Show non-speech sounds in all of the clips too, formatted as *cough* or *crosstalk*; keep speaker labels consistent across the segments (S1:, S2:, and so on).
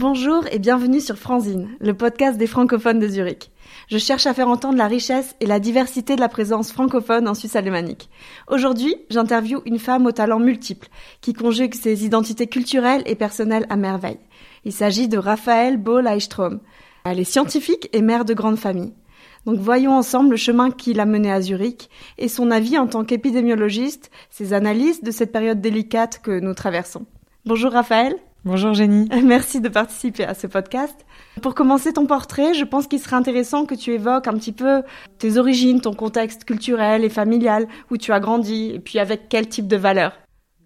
S1: Bonjour et bienvenue sur Franzine, le podcast des francophones de Zurich. Je cherche à faire entendre la richesse et la diversité de la présence francophone en Suisse alémanique. Aujourd'hui, j'interviewe une femme aux talents multiples, qui conjugue ses identités culturelles et personnelles à merveille. Il s'agit de Raphaël Bohl-Eichstrom. Elle est scientifique et mère de grande famille. Donc voyons ensemble le chemin qui l'a mené à Zurich et son avis en tant qu'épidémiologiste, ses analyses de cette période délicate que nous traversons. Bonjour Raphaël.
S2: Bonjour Jenny. *laughs*
S1: Merci de participer à ce podcast. Pour commencer ton portrait, je pense qu'il serait intéressant que tu évoques un petit peu tes origines, ton contexte culturel et familial, où tu as grandi, et puis avec quel type de valeurs.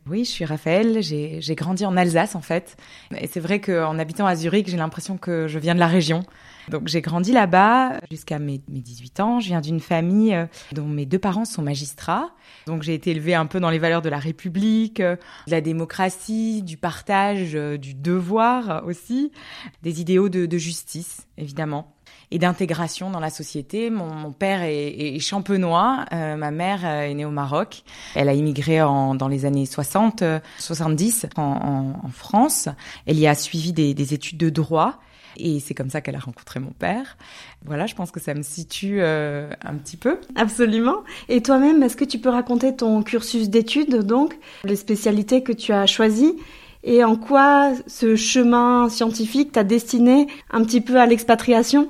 S2: Oui, je suis Raphaël, j'ai grandi en Alsace en fait. Et c'est vrai qu'en habitant à Zurich, j'ai l'impression que je viens de la région. Donc j'ai grandi là-bas jusqu'à mes, 18 ans. Je viens d'une famille euh, dont mes deux parents sont magistrats. Donc j'ai été élevée un peu dans les valeurs de la République, euh, de la démocratie, du partage, euh, du devoir aussi, des idéaux de, justice évidemment et d'intégration dans la société. Mon, père est, champenois, ma mère est née au Maroc. Elle a immigré en, dans les années 60, 70 en, en, France. Elle y a suivi des, des études de droit. Et c'est comme ça qu'elle a rencontré mon père. Voilà, je pense que ça me situe euh, un petit peu.
S1: Absolument. Et toi-même, est-ce que tu peux raconter ton cursus d'études, donc, les spécialités que tu as choisies et en quoi ce chemin scientifique t'a destiné un petit peu à l'expatriation?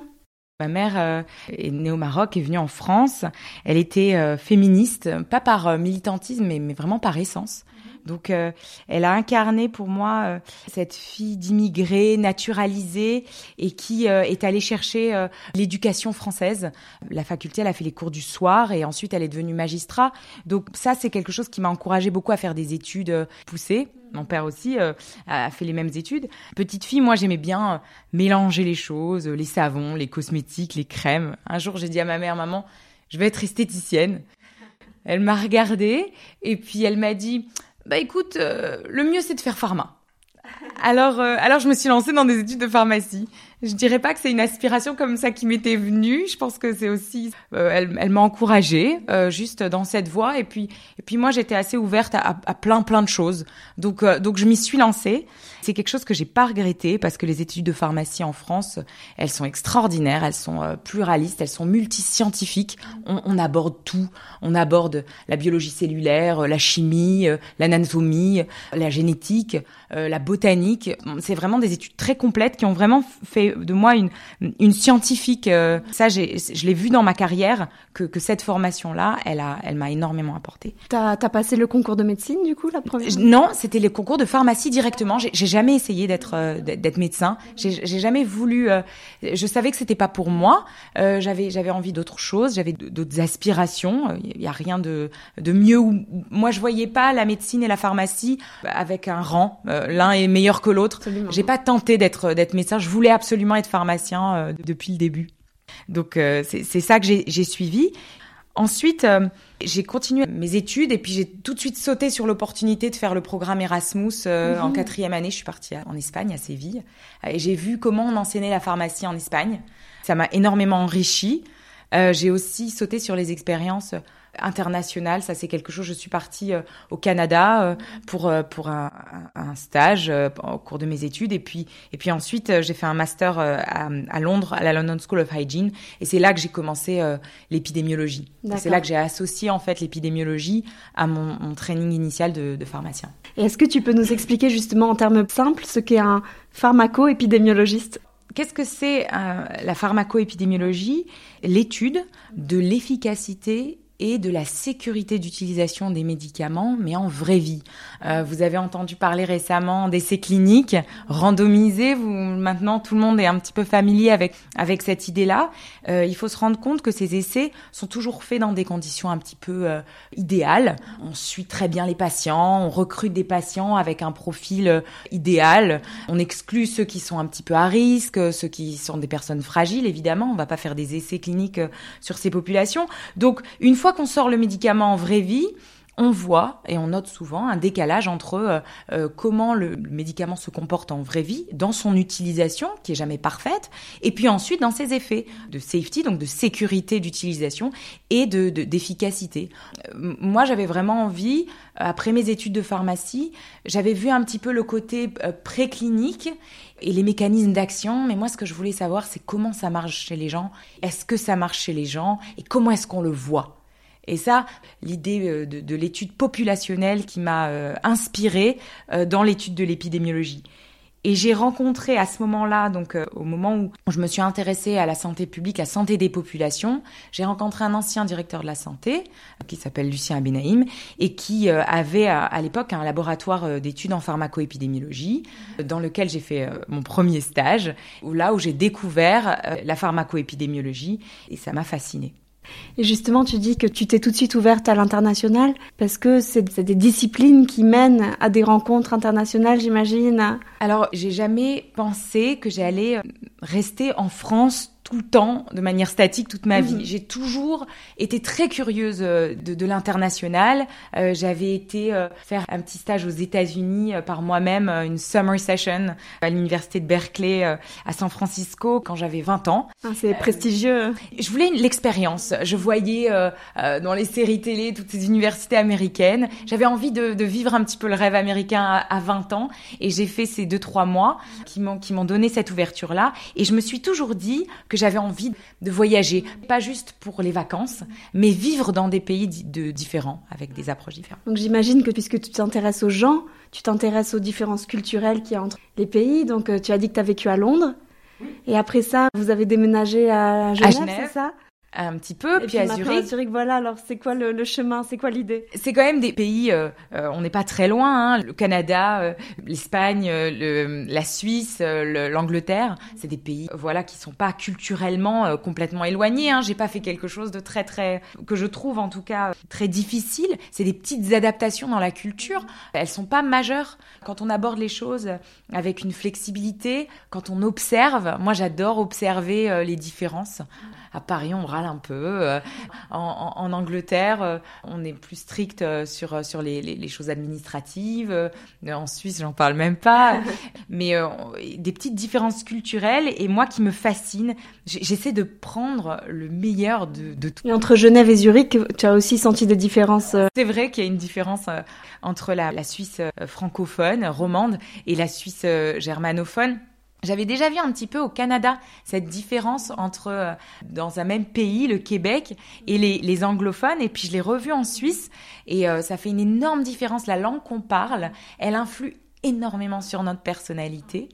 S2: Ma mère euh, est née au Maroc, est venue en France. Elle était euh, féministe, pas par militantisme, mais, mais vraiment par essence. Donc, euh, elle a incarné pour moi euh, cette fille d'immigrés naturalisée et qui euh, est allée chercher l'éducation française. La faculté, elle a fait les cours du soir et ensuite elle est devenue magistrat. Donc ça, c'est quelque chose qui m'a encouragée beaucoup à faire des études poussées. Mon père aussi a fait les mêmes études. Petite fille, moi, j'aimais bien mélanger les choses, les savons, les cosmétiques, les crèmes. Un jour, j'ai dit à ma mère, maman, je vais être esthéticienne. Elle m'a regardée et puis elle m'a dit bah écoute, euh, le mieux c'est de faire pharma. Alors, euh, alors je me suis lancée dans des études de pharmacie. Je dirais pas que c'est une aspiration comme ça qui m'était venue. Je pense que c'est aussi, euh, elle, elle m'a encouragée juste dans cette voie. Et puis, et puis moi j'étais assez ouverte à, à, plein plein de choses. Donc, donc je m'y suis lancée. C'est quelque chose que j'ai pas regretté parce que les études de pharmacie en France, elles sont extraordinaires, elles sont euh, pluralistes, elles sont multiscientifiques. On, on aborde tout. On aborde la biologie cellulaire, euh, la chimie, euh, l'anatomie, la génétique, la botanique. C'est vraiment des études très complètes qui ont vraiment fait de moi une, une scientifique. Ça, je l'ai vu dans ma carrière que, que cette formation-là, elle a, elle m'a énormément apporté.
S1: T'as as passé le concours de médecine du coup la première
S2: Non, c'était les concours de pharmacie directement. J'ai jamais essayé d'être euh, d'être médecin. J'ai jamais voulu. Euh, je savais que c'était pas pour moi. Euh, j'avais j'avais envie d'autre chose. J'avais d'autres aspirations. Il y a rien de de mieux. Où, moi, je voyais pas la médecine et la pharmacie avec un rang. L'un est meilleur que l'autre. J'ai pas tenté d'être d'être médecin. Je voulais absolument être pharmacien depuis le début. Donc c'est ça que j'ai suivi. Ensuite, euh, j'ai continué mes études et puis j'ai tout de suite sauté sur l'opportunité de faire le programme Erasmus euh, en mhm. quatrième année. Je suis partie en Espagne, à Séville, et j'ai vu comment on enseignait la pharmacie en Espagne. Ça m'a énormément enrichi. Euh, j'ai aussi sauté sur les expériences international. Ça, c'est quelque chose. Je suis partie euh, au Canada euh, pour euh, pour un, un stage au cours de mes études, et puis et puis ensuite j'ai fait un master à, à, Londres à la London School of Hygiene, et c'est là que j'ai commencé l'épidémiologie. C'est là que j'ai associé en fait l'épidémiologie à mon, mon, training initial de, de pharmacien.
S1: Et est-ce que tu peux nous expliquer justement en termes simples ce qu'est un pharmaco-épidémiologiste?
S2: Qu'est-ce que c'est la pharmacoépidémiologie? L'étude de l'efficacité de la sécurité d'utilisation des médicaments, mais en vraie vie. Euh, vous avez entendu parler récemment d'essais cliniques randomisés. Vous, maintenant, tout le monde est un petit peu familier avec avec cette idée-là. Euh, il faut se rendre compte que ces essais sont toujours faits dans des conditions un petit peu euh, idéales. On suit très bien les patients, on recrute des patients avec un profil idéal. On exclut ceux qui sont un petit peu à risque, ceux qui sont des personnes fragiles. Évidemment, on va pas faire des essais cliniques sur ces populations. Donc, une fois qu'on sort le médicament en vraie vie, on voit et on note souvent un décalage entre euh, euh, comment le médicament se comporte en vraie vie, dans son utilisation, qui est jamais parfaite, et puis ensuite dans ses effets de safety, donc de sécurité d'utilisation et de d'efficacité. Euh, moi, j'avais vraiment envie, après mes études de pharmacie, j'avais vu un petit peu le côté préclinique et les mécanismes d'action, mais moi, ce que je voulais savoir, c'est comment ça marche chez les gens, est-ce que ça marche chez les gens, et comment est-ce qu'on le voit? Et ça, l'idée euh, de, l'étude populationnelle qui m'a euh, inspirée euh, dans l'étude de l'épidémiologie. Et j'ai rencontré à ce moment-là, donc au moment où je me suis intéressée à la santé publique, la santé des populations, j'ai rencontré un ancien directeur de la santé qui s'appelle Lucien Abenaïm et qui avait à, l'époque un laboratoire d'études en pharmacoépidémiologie dans lequel j'ai fait mon premier stage, où là où j'ai découvert la pharmacoépidémiologie et ça m'a fascinée.
S1: Et justement, tu dis que tu t'es tout de suite ouverte à l'international parce que c'est des disciplines qui mènent à des rencontres internationales, j'imagine.
S2: Alors, j'ai jamais pensé que j'allais rester en France tout le temps, de manière statique, toute ma vie. Mhm. J'ai toujours été très curieuse euh, de, de l'international. Euh, J'avais été euh, faire un petit stage aux États-Unis euh, par moi-même, une summer session à l'université de Berkeley à San Francisco quand j'avais 20 ans.
S1: Ah, C'est prestigieux.
S2: Je voulais l'expérience. Je voyais dans les séries télé toutes ces universités américaines. J'avais envie de, de, vivre un petit peu le rêve américain à, à 20 ans et j'ai fait ces deux trois mois qui m'ont qui m'ont donné cette ouverture là. Et je me suis toujours dit que que j'avais envie de voyager, pas juste pour les vacances, mais vivre dans des pays de, différents, avec des approches différentes.
S1: Donc j'imagine que puisque tu t'intéresses aux gens, tu t'intéresses aux différences culturelles qu'il y a entre les pays. Donc euh, tu as dit que tu as vécu à Londres. Et après ça, vous avez déménagé à Genève,
S2: Genève.
S1: c'est ça?
S2: Un petit peu,
S1: et
S2: puis, à Zurich.
S1: Zurich. Voilà, alors c'est quoi le, chemin, c'est quoi l'idée?
S2: C'est quand même des pays, euh, euh, on n'est pas très loin, hein, le Canada, euh, l'Espagne, le, la Suisse, l'Angleterre, c'est des pays, voilà, qui sont pas culturellement complètement éloignés. Hein. J'ai pas fait quelque chose de très très, que je trouve en tout cas très difficile. C'est des petites adaptations dans la culture. Elles sont pas majeures quand on aborde les choses avec une flexibilité, quand on observe. Moi, j'adore observer les différences. À Paris, on râle un peu. Euh, en, Angleterre, euh, on est plus strict euh, sur sur les, choses administratives. En Suisse, j'en parle même pas. *laughs* Mais des petites différences culturelles et moi qui me fascine, j'essaie de prendre le meilleur de, de tout.
S1: Et entre Genève et Zurich, tu as aussi senti des différences
S2: C'est vrai qu'il y a une différence entre la, la Suisse francophone, romande, et la Suisse germanophone. J'avais déjà vu un petit peu au Canada cette différence entre euh, dans un même pays, le Québec, et les, anglophones. Et puis je l'ai revu en Suisse et euh, ça fait une énorme différence. La langue qu'on parle, elle influe énormément sur notre personnalité,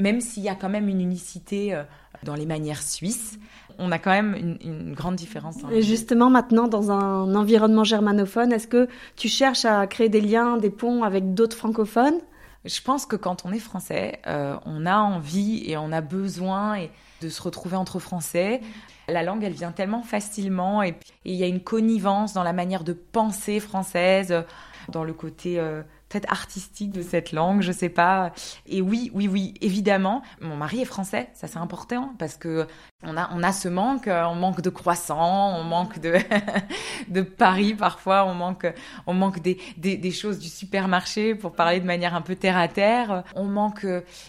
S2: même s'il y a quand même une unicité euh, dans les manières suisses. On a quand même une, une grande différence.
S1: Et justement, maintenant, dans un environnement germanophone, est-ce que tu cherches à créer des liens, des ponts avec d'autres francophones?
S2: Je pense que quand on est français, euh, on a envie et on a besoin de se retrouver entre français. La langue, elle vient tellement facilement et il y a une connivence dans la manière de penser française, dans le côté euh, peut-être artistique de cette langue, je sais pas. Et oui, oui, oui, évidemment, mon mari est français, ça c'est important parce que on a, on a ce manque, on manque de croissants, on manque de, *laughs* de Paris parfois, on manque, on manque des, des, choses du supermarché pour parler de manière un peu terre à terre, on manque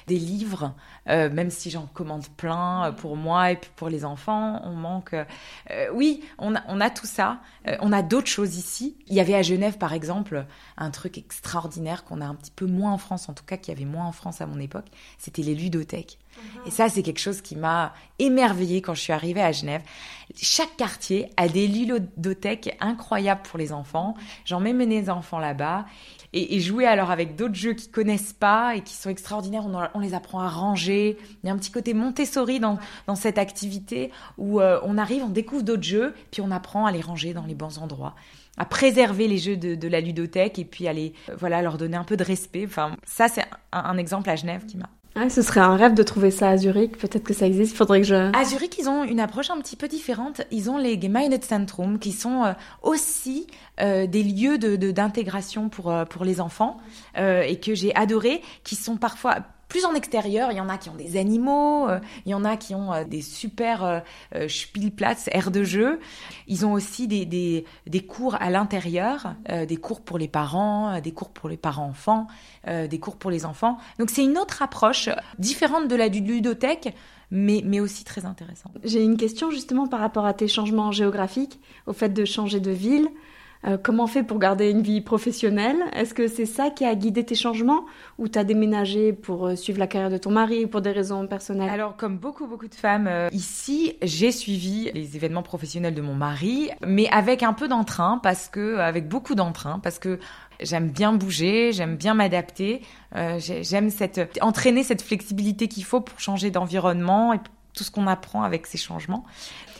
S2: des livres, euh, même si j'en commande plein pour moi et pour les enfants, on manque. Euh, oui, on a, on a tout ça, euh, on a d'autres choses ici. Il y avait à Genève par exemple un truc extraordinaire qu'on a un petit peu moins en France, en tout cas qu'il y avait moins en France à mon époque, c'était les ludothèques. Et ça, c'est quelque chose qui m'a émerveillée quand je suis arrivée à Genève. Chaque quartier a des ludothèques incroyables pour les enfants. J'en mets mes enfants là-bas et, jouer alors avec d'autres jeux qu'ils connaissent pas et qui sont extraordinaires. On, les apprend à ranger. Il y a un petit côté Montessori dans, cette activité où euh, on arrive, on découvre d'autres jeux, puis on apprend à les ranger dans les bons endroits à préserver les jeux de, la ludothèque et puis à euh, voilà, leur donner un peu de respect. Enfin, ça, c'est un, exemple à Genève qui m'a.
S1: Ce serait un rêve de trouver ça à Zurich. Peut-être que ça existe. Faudrait que je.
S2: À Zurich, ils ont une approche un petit peu différente. Ils ont les Gemeindezentrum qui sont euh, aussi euh, des lieux de d'intégration pour pour les enfants et que j'ai adoré, qui sont parfois plus en extérieur. Il y en a qui ont des animaux, euh, il y en a qui ont euh, des super euh, Spielplatz, aires de jeu. Ils ont aussi des, des, des cours à l'intérieur, des cours pour les parents, des cours pour les parents-enfants, des cours pour les enfants. Donc c'est une autre approche différente de la du ludothèque, mais, mais aussi très intéressante.
S1: J'ai une question justement par rapport à tes changements géographiques, au fait de changer de ville. Euh, comment on fait pour garder une vie professionnelle? Est-ce que c'est ça qui a guidé tes changements? Ou t'as déménagé pour euh, suivre la carrière de ton mari ou pour des raisons personnelles?
S2: Alors, comme beaucoup, beaucoup de femmes euh, ici, j'ai suivi les événements professionnels de mon mari, mais avec un peu d'entrain, parce que, avec beaucoup d'entrain, parce que j'aime bien bouger, j'aime bien m'adapter, j'aime cette, entraîner cette flexibilité qu'il faut pour changer d'environnement et tout ce qu'on apprend avec ces changements.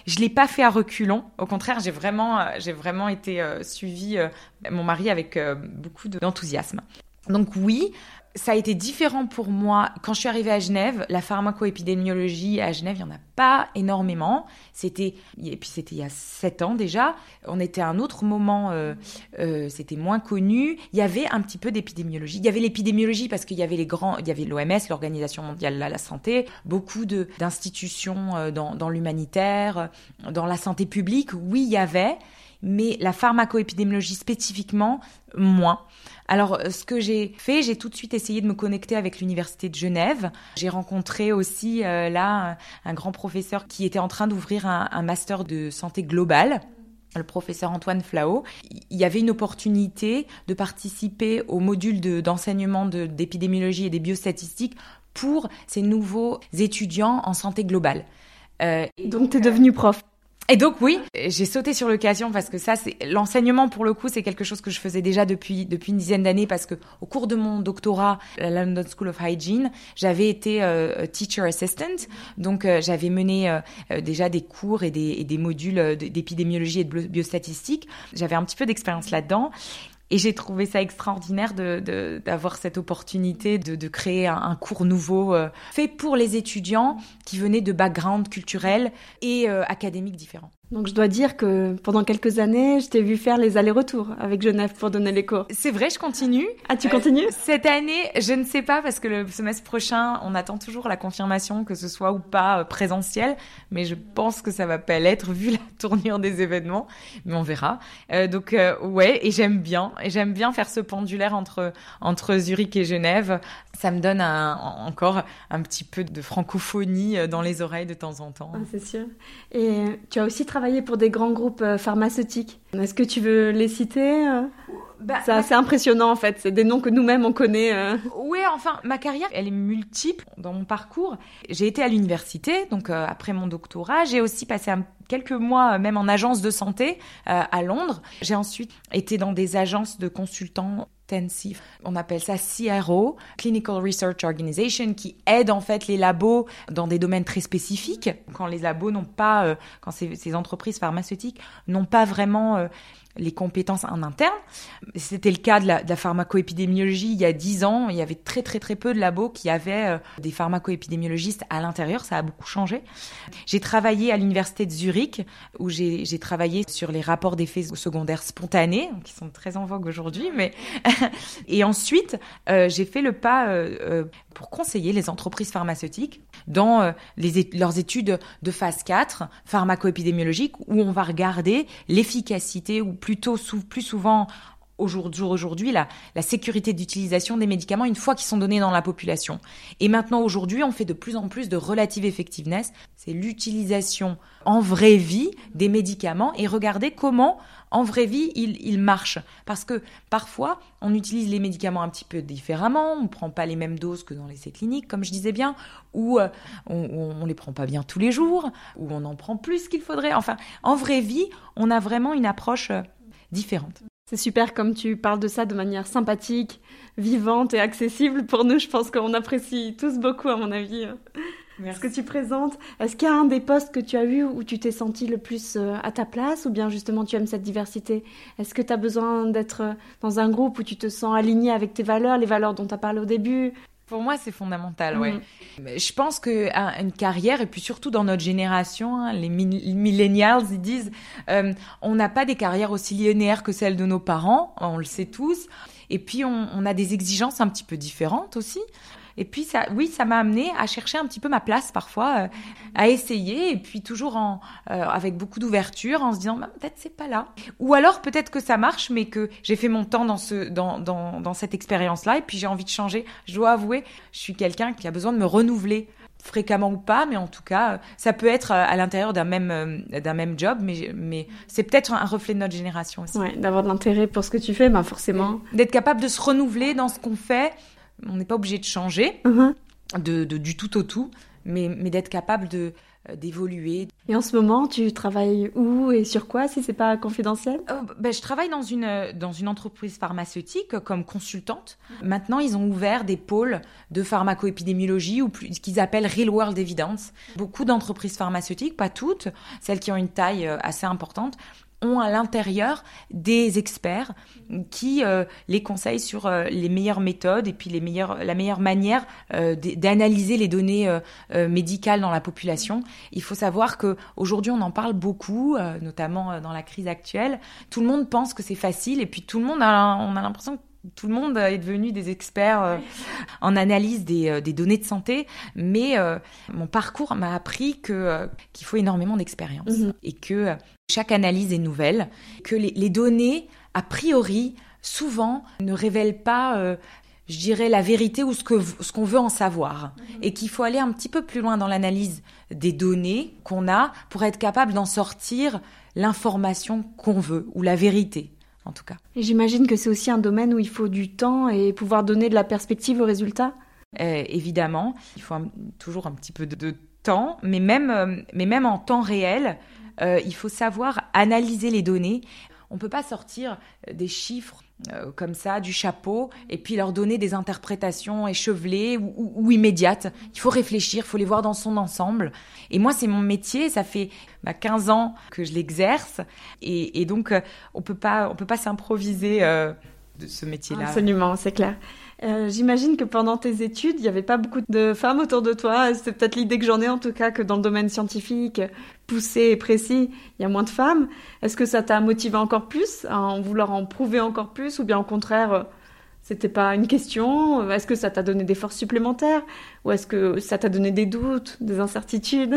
S2: Je l'ai pas fait à reculons. Au contraire, j'ai vraiment, euh, j'ai vraiment été euh, suivie euh, mon mari avec beaucoup d'enthousiasme. Donc oui, ça a été différent pour moi quand je suis arrivée à Genève. La pharmacoépidémiologie à Genève, il n'y en a pas énormément. C'était et puis c'était il y a sept ans déjà. On était à un autre moment, euh, euh, c'était moins connu. Il y avait un petit peu d'épidémiologie. Il y avait l'épidémiologie parce qu'il y avait les grands, il y avait l'OMS, l'Organisation mondiale de la santé, beaucoup de d'institutions euh, dans, dans l'humanitaire, dans la santé publique. Oui, il y avait, mais la pharmacoépidémiologie spécifiquement moins. Alors, euh, ce que j'ai fait, j'ai tout de suite essayé de me connecter avec l'université de Genève. J'ai rencontré aussi euh, là un, grand professeur qui était en train d'ouvrir un, master de santé globale le professeur Antoine Flao, il y avait une opportunité de participer au module d'enseignement d'épidémiologie et des biostatistiques pour ces nouveaux étudiants en santé globale.
S1: Euh, donc, tu es devenu prof
S2: et donc oui, j'ai sauté sur l'occasion parce que ça, c'est l'enseignement pour le coup, c'est quelque chose que je faisais déjà depuis depuis une dizaine d'années parce que au cours de mon doctorat à la London School of Hygiene, j'avais été euh, teacher assistant, donc euh, j'avais mené euh, déjà des cours et des, et des modules d'épidémiologie et de biostatistique. J'avais un petit peu d'expérience là-dedans. Et j'ai trouvé ça extraordinaire de, d'avoir cette opportunité de, de créer un, cours nouveau fait pour les étudiants qui venaient de backgrounds culturels et académiques différents.
S1: Donc je dois dire que pendant quelques années, je t'ai vu faire les allers-retours avec Genève pour donner les cours.
S2: C'est vrai, je continue.
S1: Ah, tu continues? Euh,
S2: Cette année, je ne sais pas parce que le semestre prochain, on attend toujours la confirmation que ce soit ou pas euh, présentiel, mais je pense que ça va pas l'être vu la tournure des événements, mais on verra. Euh, donc euh, ouais, et j'aime bien, et j'aime bien faire ce pendulaire entre entre Zurich et Genève. Ça me donne un, encore un petit peu de francophonie dans les oreilles de temps en temps.
S1: Ah, c'est sûr. Et tu as aussi travaillé travaillé pour des grands groupes euh, pharmaceutiques. Est-ce que tu veux les citer euh bah, c'est assez impressionnant en fait, c'est des noms que nous-mêmes on connaît. Euh.
S2: Oui, enfin, ma carrière, elle est multiple dans mon parcours. J'ai été à l'université, donc après mon doctorat, j'ai aussi passé quelques mois même en agence de santé à Londres. J'ai ensuite été dans des agences de consultants on appelle ça CRO, Clinical Research Organization, qui aide en fait les labos dans des domaines très spécifiques. Quand les labos n'ont pas, euh, quand ces, ces, entreprises pharmaceutiques n'ont pas vraiment euh, les compétences en interne. C'était le cas de la, de pharmacoépidémiologie il y a dix ans. Il y avait très très très peu de labos qui avaient euh, des pharmacoépidémiologistes à l'intérieur. Ça a beaucoup changé. J'ai travaillé à l'université de Zurich où j'ai travaillé sur les rapports d'effets secondaires spontanés qui sont très en vogue aujourd'hui. Mais *laughs* et ensuite euh, j'ai fait le pas euh, pour conseiller les entreprises pharmaceutiques dans leurs études de phase 4 pharmacoépidémiologiques où on va regarder l'efficacité ou plutôt plus souvent aujourd'hui, aujourd'hui, la, sécurité d'utilisation des médicaments une fois qu'ils sont donnés dans la population. Et maintenant, aujourd'hui, on fait de plus en plus de relative effectiveness. C'est l'utilisation en vraie vie des médicaments et regarder comment en vraie vie, il, marche. Parce que parfois, on utilise les médicaments un petit peu différemment, on ne prend pas les mêmes doses que dans l'essai clinique, comme je disais bien, ou euh, on ne les prend pas bien tous les jours, ou on en prend plus qu'il faudrait. Enfin, en vraie vie, on a vraiment une approche euh, différente.
S1: C'est super comme tu parles de ça de manière sympathique, vivante et accessible. Pour nous, je pense qu'on apprécie tous beaucoup, à mon avis. Ce que tu présentes. Est-ce qu'il y a un des postes que tu as eu où tu t'es senti le plus euh, à ta place ou bien justement tu aimes cette diversité? Est-ce que tu as besoin d'être euh, dans un groupe où tu te sens aligné avec tes valeurs, les valeurs dont tu as parlé au début?
S2: Pour moi, c'est fondamental, ouais. Mm. Je pense que une carrière, et puis surtout dans notre génération, hein, les millennials, ils disent, euh, on n'a pas des carrières aussi linéaires que celles de nos parents, on le sait tous. Et puis, on, on a des exigences un petit peu différentes aussi. Et puis ça, oui, ça m'a amené à chercher un petit peu ma place parfois, euh, à essayer, et puis toujours en, euh, avec beaucoup d'ouverture, en se disant bah, peut-être c'est pas là. Ou alors peut-être que ça marche, mais que j'ai fait mon temps dans ce, dans, dans, dans cette expérience-là, et puis j'ai envie de changer. Je dois avouer, je suis quelqu'un qui a besoin de me renouveler fréquemment ou pas, mais en tout cas, ça peut être à l'intérieur d'un même d'un même job, mais mais c'est peut-être un reflet de notre génération aussi.
S1: Ouais, d'avoir de l'intérêt pour ce que tu fais, ben forcément.
S2: D'être capable de se renouveler dans ce qu'on fait, on n'est pas obligé de changer
S1: Mhm.
S2: de, de- du tout au tout, mais, mais d'être capable de euh, d'évoluer.
S1: Et en ce moment, tu travailles où et sur quoi, si c'est pas confidentiel?
S2: Euh, ben, je travaille dans une, euh, dans une entreprise pharmaceutique euh, comme consultante. Maintenant, ils ont ouvert des pôles de pharmacoépidémiologie ou plus, ce qu'ils appellent Real World Evidence. Beaucoup d'entreprises pharmaceutiques, pas toutes, celles qui ont une taille assez importante, ont à l'intérieur des experts qui euh, les conseillent sur euh, les meilleures méthodes et puis les meilleures, la meilleure manière euh, d'analyser les données médicales dans la population. Il faut savoir que aujourd'hui on en parle beaucoup, notamment dans la crise actuelle. Tout le monde pense que c'est facile et puis tout le monde a, on a l'impression tout le monde est devenu des experts euh, en analyse des, euh, des données de santé, mais euh, mon parcours m'a appris que qu'il faut énormément d'expérience
S1: Mhm.
S2: et que chaque analyse est nouvelle, que les, les données a priori souvent ne révèlent pas je dirais la vérité ou ce que ce qu'on veut en savoir. Et qu'il faut aller un petit peu plus loin dans l'analyse des données qu'on a pour être capable d'en sortir l'information qu'on veut ou la vérité en tout cas.
S1: Et j'imagine que c'est aussi un domaine où il faut du temps et pouvoir donner de la perspective aux résultats.
S2: Euh, évidemment, il faut un- toujours un petit peu de, de temps, mais même, euh, mais même en temps réel, euh, il faut savoir analyser les données. On peut pas sortir des chiffres euh, comme ça du chapeau et puis leur donner des interprétations échevelées ou, ou- ou immédiates. Il faut réfléchir, il faut les voir dans son ensemble. Et moi, c'est mon métier, ça fait bah, 15 ans que je l'exerce et, et donc euh, on peut pas, on peut pas s'improviser euh, de ce métier-là.
S1: Absolument, c'est clair. Euh, J'imagine que pendant tes études, il n'y avait pas beaucoup de femmes autour de toi. C'est peut-être l'idée que j'en ai en tout cas, que dans le domaine scientifique poussé et précis, il y a moins de femmes. Est-ce que ça t'a motivé encore plus à en vouloir en prouver encore plus ou bien au contraire, euh, c'était pas une question? Est-ce que ça t'a donné des forces supplémentaires? Ou est-ce que ça t'a donné des doutes, des incertitudes?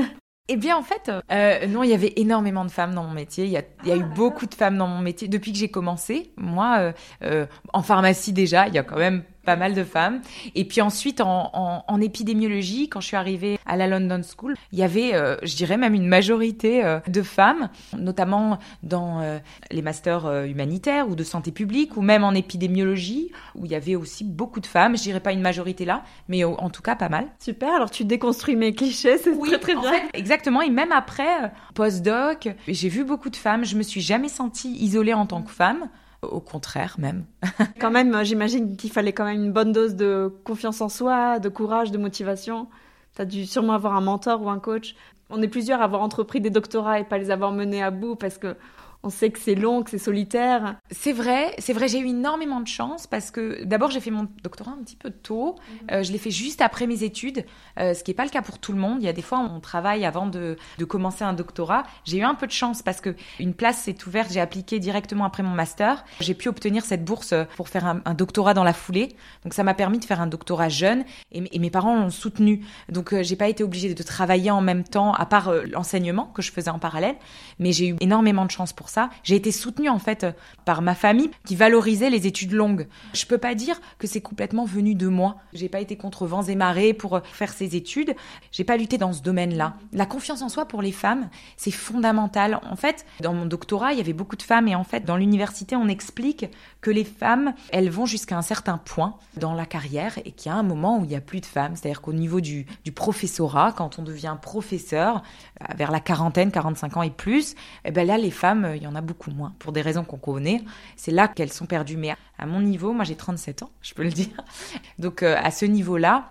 S2: Eh bien, en fait, euh, non, il y avait énormément de femmes dans mon métier. Il y a, il y a eu beaucoup de femmes dans mon métier depuis que j'ai commencé. Moi, euh, euh, en pharmacie déjà, il y a quand même pas mal de femmes. Et puis ensuite, en, en, en épidémiologie, quand je suis arrivée à la London School, il y avait, euh, je dirais même une majorité euh, de femmes, notamment dans euh, les masters humanitaires ou de santé publique, ou même en épidémiologie, où il y avait aussi beaucoup de femmes. Je dirais pas une majorité là, mais en tout cas pas mal.
S1: Super, alors tu déconstruis mes clichés, c'est très très
S2: en
S1: bien.
S2: fait, exactement. Et même après, post-doc, j'ai vu beaucoup de femmes. Je me suis jamais sentie isolée en tant que femme. Au contraire, même. *laughs*
S1: Quand même, euh, j'imagine qu'il fallait quand même une bonne dose de confiance en soi, de courage, de motivation. T'as dû sûrement avoir un mentor ou un coach. On est plusieurs à avoir entrepris des doctorats et pas les avoir menés à bout parce que on sait que c'est long, que c'est solitaire.
S2: C'est vrai, c'est vrai, j'ai eu énormément de chance parce que d'abord j'ai fait mon doctorat un petit peu tôt. Euh, je l'ai fait juste après mes études, euh, ce qui n'est pas le cas pour tout le monde. Il y a des fois on travaille avant de, de commencer un doctorat. J'ai eu un peu de chance parce que une place s'est ouverte, j'ai appliqué directement après mon master. J'ai pu obtenir cette bourse pour faire un, un doctorat dans la foulée. Donc ça m'a permis de faire un doctorat jeune et, et mes parents l'ont soutenu. Donc euh, j'ai pas été obligée de travailler en même temps, à part euh, l'enseignement que je faisais en parallèle. Mais j'ai eu énormément de chance pour J'ai été soutenue en fait par ma famille qui valorisait les études longues. Je peux pas dire que c'est complètement venu de moi. J'ai pas été contre vents et marées pour euh, faire ces études. J'ai pas lutté dans ce domaine-là. La confiance en soi pour les femmes, c'est fondamental. En fait, dans mon doctorat, il y avait beaucoup de femmes et en fait, dans l'université, on explique que les femmes, elles vont jusqu'à un certain point dans la carrière et qu'il y a un moment où il y a plus de femmes. C'est-à-dire qu'au niveau du, du professorat, quand on devient professeur, euh, vers la quarantaine, 45 ans et plus, eh ben là, les femmes, euh, il y en a beaucoup moins pour des raisons qu'on connaît. C'est là qu'elles sont perdues. Mais à mon niveau, moi j'ai 37 ans, je peux le dire. Donc euh, à ce niveau-là,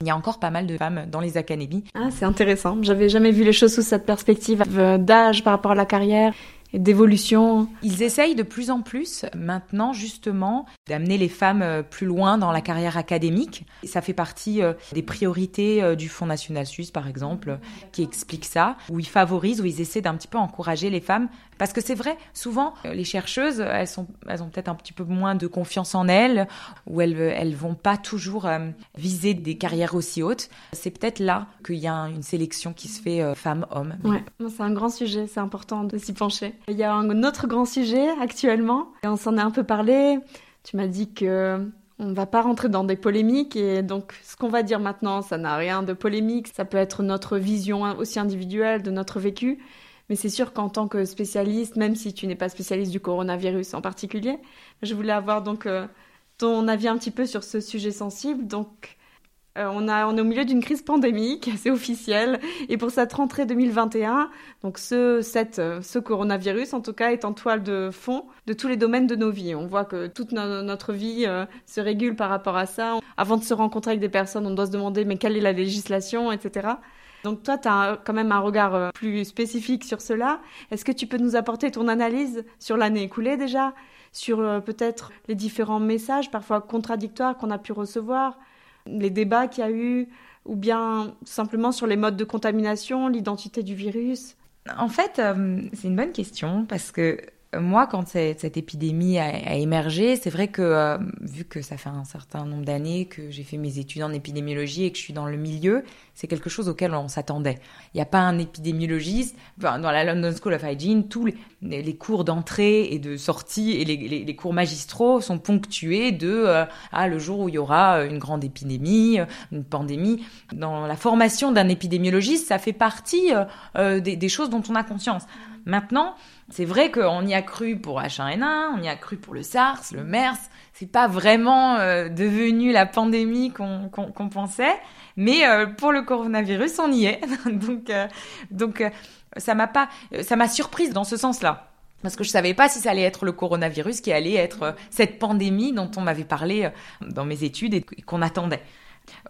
S2: il y a encore pas mal de femmes dans les académies.
S1: Ah, c'est intéressant. J'avais jamais vu les choses sous cette perspective d'âge par rapport à la carrière d'évolution.
S2: Ils essayent de plus en plus maintenant justement d'amener les femmes euh, plus loin dans la carrière académique. Ça fait partie euh, des priorités euh, du Fonds national suisse par exemple qui explique ça, où ils favorisent, où ils essaient d'un petit peu encourager les femmes Parce que c'est vrai, souvent, euh, les chercheuses, elles, sont, elles ont peut-être un petit peu moins de confiance en elles, ou elles elles vont pas toujours euh, viser des carrières aussi hautes. C'est peut-être là qu'il y a une sélection qui se fait euh, femme-homme.
S1: Ouais, c'est un grand sujet, c'est important de s'y pencher. Il y a un autre grand sujet actuellement, et on s'en est un peu parlé. Tu m'as dit que on ne va pas rentrer dans des polémiques et donc ce qu'on va dire maintenant, ça n'a rien de polémique. Ça peut être notre vision aussi individuelle de notre vécu. Mais c'est sûr qu'en tant que spécialiste, même si tu n'es pas spécialiste du coronavirus en particulier, je voulais avoir donc euh, ton avis un petit peu sur ce sujet sensible. Donc, euh, on, est au milieu d'une crise pandémique, *laughs* c'est officiel. Et pour cette rentrée 2021, donc euh, ce coronavirus, en tout cas, est en toile de fond de tous les domaines de nos vies. On voit que toute notre vie se régule par rapport à ça. Avant de se rencontrer avec des personnes, on doit se demander mais quelle est la législation, etc. Donc toi, tu as quand même un regard euh, plus spécifique sur cela. Est-ce que tu peux nous apporter ton analyse sur l'année écoulée déjà, sur euh, peut-être les différents messages parfois contradictoires qu'on a pu recevoir, les débats qu'il y a eu, ou bien simplement sur les modes de contamination, l'identité du virus?
S2: En fait, euh, c'est une bonne question parce que moi, quand cette épidémie a, émergé, c'est vrai que euh, vu que ça fait un certain nombre d'années que j'ai fait mes études en épidémiologie et que je suis dans le milieu, c'est quelque chose auquel on s'attendait. Il n'y a pas un épidémiologiste dans la London School of Hygiene, tous les, cours d'entrée et de sortie et les, cours magistraux sont ponctués de euh, ah le jour où il y aura une grande épidémie, une pandémie. Dans la formation d'un épidémiologiste, ça fait partie euh, des choses dont on a conscience. Maintenant, c'est vrai qu'on y a cru pour H1N1, on y a cru pour le SARS, le MERS. C'est pas vraiment euh, devenu la pandémie qu'on pensait, mais euh, pour le coronavirus, on y est. *laughs* donc, euh, donc ça m'a pas, ça m'a surprise dans ce sens-là. Parce que je savais pas si ça allait être le coronavirus qui allait être cette pandémie dont on m'avait parlé dans mes études et qu'on attendait.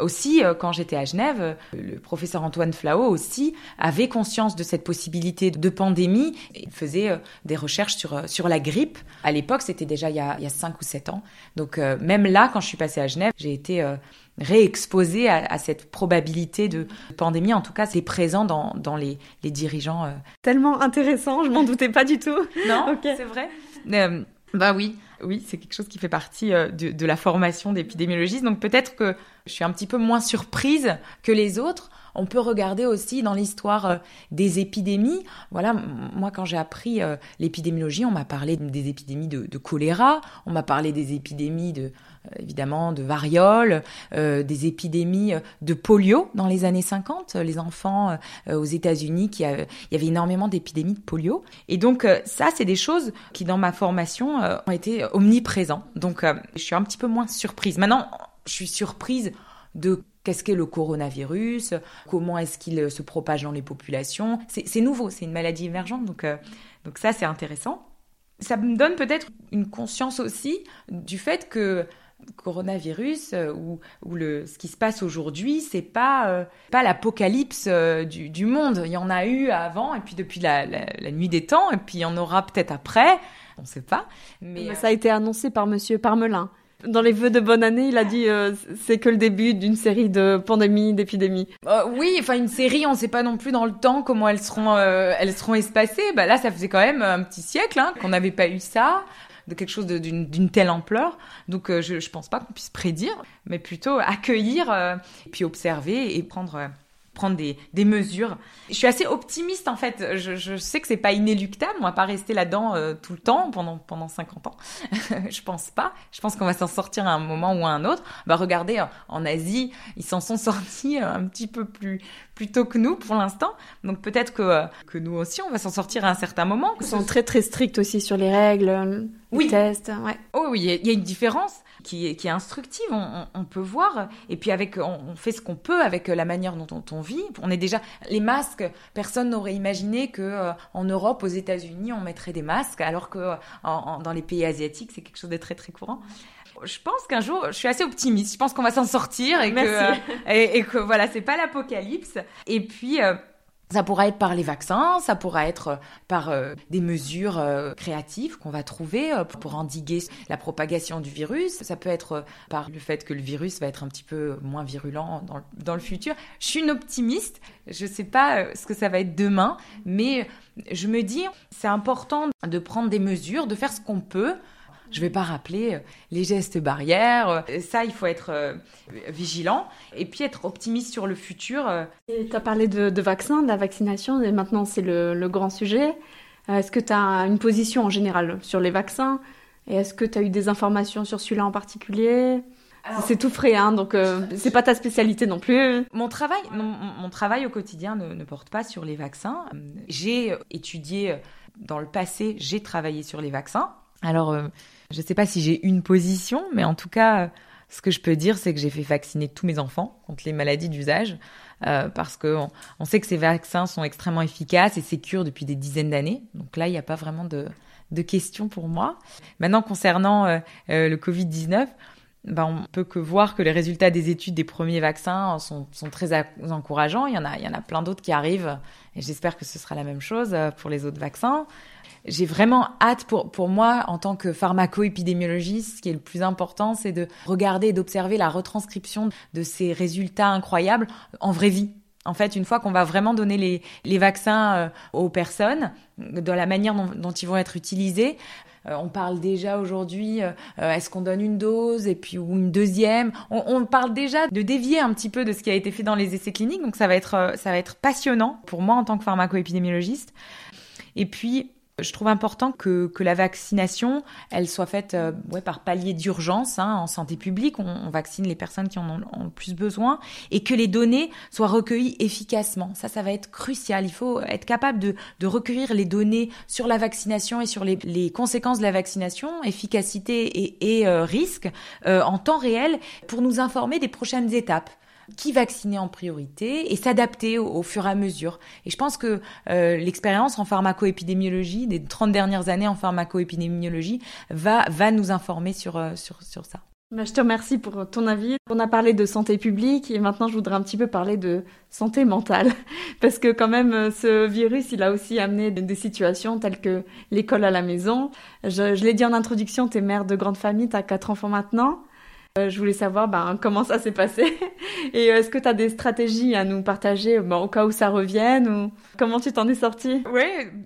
S2: Aussi, euh, quand j'étais à Genève, euh, le professeur Antoine Flao aussi avait conscience de cette possibilité de pandémie. Il faisait euh, des recherches sur, sur la grippe. À l'époque, c'était déjà il y, a, il y a 5 ou 7 ans. Donc même là, quand je suis passée à Genève, j'ai été réexposée à, cette probabilité de pandémie. En tout cas, c'est présent dans, dans les, les dirigeants.
S1: Tellement intéressant, je m'en doutais pas du tout.
S2: Non, *laughs* c'est vrai. bah oui, oui, c'est quelque chose qui fait partie de, de la formation d'épidémiologiste. Donc peut-être que je suis un petit peu moins surprise que les autres. On peut regarder aussi dans l'histoire euh, des épidémies. Voilà, moi quand j'ai appris euh, l'épidémiologie, on m'a parlé des épidémies de, choléra, on m'a parlé des épidémies de euh, évidemment de variole, des épidémies de polio dans les années 50. Les enfants aux États-Unis, qui il y avait énormément d'épidémies de polio. Et donc ça, c'est des choses qui dans ma formation ont été omniprésents. Donc je suis un petit peu moins surprise. Maintenant, je suis surprise de qu'est-ce qu'est le coronavirus, comment est-ce qu'il se propage dans les populations. C'est nouveau, c'est une maladie émergente, donc, euh, donc ça c'est intéressant. Ça me donne peut-être une conscience aussi du fait que coronavirus euh, ou, ou le, ce qui se passe aujourd'hui, c'est pas euh, pas l'apocalypse du, du, monde. Il y en a eu avant et puis depuis la, la, nuit des temps et puis il y en aura peut-être après. On ne sait pas.
S1: Mais, ça a été annoncé par Monsieur Parmelin dans les vœux de bonne année, il a dit euh, c'est que le début d'une série de pandémies, d'épidémies.
S2: Euh, oui, enfin une série, on ne sait pas non plus dans le temps comment elles seront, euh, elles seront espacées. Bah là, ça faisait quand même un petit siècle hein, qu'on n'avait pas eu ça, de quelque chose d'une telle ampleur. Donc je, je pense pas qu'on puisse prédire, mais plutôt accueillir, et puis observer et prendre prendre des, des, mesures. Je suis assez optimiste en fait. Je, je sais que c'est pas inéluctable. On va pas rester là-dedans euh, tout le temps pendant pendant 50 ans. *laughs* je pense pas. Je pense qu'on va s'en sortir à un moment ou à un autre. Bah regardez en Asie, ils s'en sont *laughs* sortis un petit peu plus plus tôt que nous pour l'instant. Donc peut-être que euh, que nous aussi on va s'en sortir à un certain moment.
S1: Ils sont très très stricts aussi sur les règles, les tests. Ouais.
S2: Oh oui, il y, a une différence qui est, qui est instructive. On, on, peut voir. Et puis avec, on, fait ce qu'on peut avec la manière dont on, vit. On est déjà les masques. Personne n'aurait imaginé que euh, en Europe, aux États-Unis, on mettrait des masques, alors que euh, en, dans les pays asiatiques, c'est quelque chose de très très courant. Je pense qu'un jour, je suis assez optimiste. Je pense qu'on va s'en sortir et que, euh, et, et, que voilà, c'est pas l'apocalypse. Et puis Ça pourra être par les vaccins, ça pourra être euh, par euh, des mesures euh, créatives qu'on va trouver pour endiguer la propagation du virus. Ça peut être par le fait que le virus va être un petit peu moins virulent dans le, dans le futur. Je suis une optimiste. Je ne sais pas ce que ça va être demain, mais je me dis c'est important de prendre des mesures, de faire ce qu'on peut je vais pas rappeler euh, les gestes barrières. Euh, ça, il faut être euh, vigilant et puis être optimiste sur le futur.
S1: Tu as parlé de, vaccins, de la vaccination, et maintenant c'est le, grand sujet. Est-ce que tu as une position en général sur les vaccins? Et est-ce que tu as eu des informations sur celui-là en particulier? C'est tout frais, hein, donc c'est pas ta spécialité non plus.
S2: Mon travail, mon, travail au quotidien ne, ne, porte pas sur les vaccins. J'ai étudié dans le passé, j'ai travaillé sur les vaccins. Alors, je ne sais pas si j'ai une position, mais en tout cas, ce que je peux dire, c'est que j'ai fait vacciner tous mes enfants contre les maladies d'usage, euh, parce qu'on on sait que ces vaccins sont extrêmement efficaces et sécures depuis des dizaines d'années. Donc là, il n'y a pas vraiment de, de questions pour moi. Maintenant, concernant euh, euh, le Covid-19, ben, on peut que voir que les résultats des études des premiers vaccins sont, sont très encourageants. Il y en a, il y en a plein d'autres qui arrivent et j'espère que ce sera la même chose pour les autres vaccins j'ai vraiment hâte pour, pour moi, en tant que pharmaco-épidémiologiste, ce qui est le plus important, c'est de regarder et d'observer la retranscription de ces résultats incroyables en vraie vie. En fait, une fois qu'on va vraiment donner les, les vaccins euh, aux personnes, de la manière dont, ils vont être utilisés, euh, on parle déjà aujourd'hui, euh, est-ce qu'on donne une dose et puis ou une deuxième? On, on, parle déjà de dévier un petit peu de ce qui a été fait dans les essais cliniques, donc ça va être ça va être passionnant pour moi en tant que pharmaco-épidémiologiste. Et puis je trouve important que, que la vaccination, elle soit faite euh, ouais, par palier d'urgence hein, en santé publique. On, on, vaccine les personnes qui en ont, le plus besoin et que les données soient recueillies efficacement. Ça, ça va être crucial. Il faut être capable de, de recueillir les données sur la vaccination et sur les, les conséquences de la vaccination, efficacité et, et euh, risque euh, en temps réel pour nous informer des prochaines étapes qui vacciner en priorité et s'adapter au, fur et à mesure. Et je pense que euh, l'expérience en pharmacoépidémiologie, des 30 dernières années en pharmacoépidémiologie, va, va nous informer sur, euh, sur, sur ça.
S1: Bah, je te remercie pour ton avis. On a parlé de santé publique et maintenant je voudrais un petit peu parler de santé mentale. *laughs* Parce que quand même, euh, ce virus, il a aussi amené des situations telles que l'école à la maison. Je, je l'ai dit en introduction, tu es mère de grande famille, tu as quatre enfants maintenant. Euh, je voulais savoir ben, comment ça s'est passé *laughs* et euh, est-ce que tu as des stratégies à nous partager ben, au cas où ça revienne ou comment tu t'en es sortie?
S2: Oui,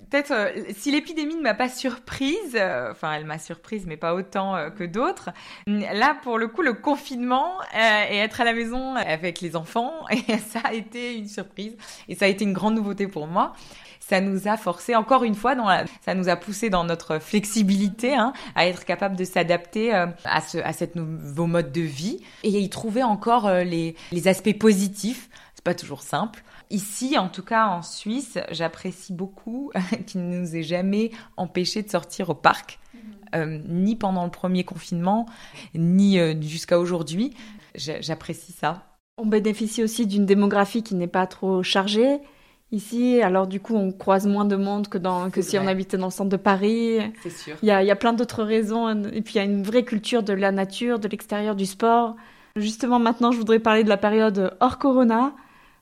S2: peut-être euh, si l'épidémie ne m'a pas surprise, enfin elle m'a surprise mais pas autant que d'autres. Là pour le coup le confinement et être à la maison avec les enfants *laughs* ça a été une surprise et ça a été une grande nouveauté pour moi ça nous a forcé, encore une fois, dans ça nous a poussé dans notre flexibilité hein, à être capable de s'adapter euh, à, ce, à cette nouveau mode de vie et y trouver encore euh, les, les aspects positifs. C'est pas toujours simple. Ici, en tout cas en Suisse, j'apprécie beaucoup *laughs* qu'il ne nous ait jamais empêché de sortir au parc, mm-hmm. euh, ni pendant le premier confinement, ni jusqu'à aujourd'hui. J'apprécie ça.
S1: On bénéficie aussi d'une démographie qui n'est pas trop chargée. Ici, alors du coup, on croise moins de monde que, dans, que si on habitait dans le centre de Paris.
S2: C'est sûr.
S1: Il y a, y a plein d'autres raisons. Et puis, il y a une vraie culture de la nature, de l'extérieur, du sport. Justement, maintenant, je voudrais parler de la période hors Corona,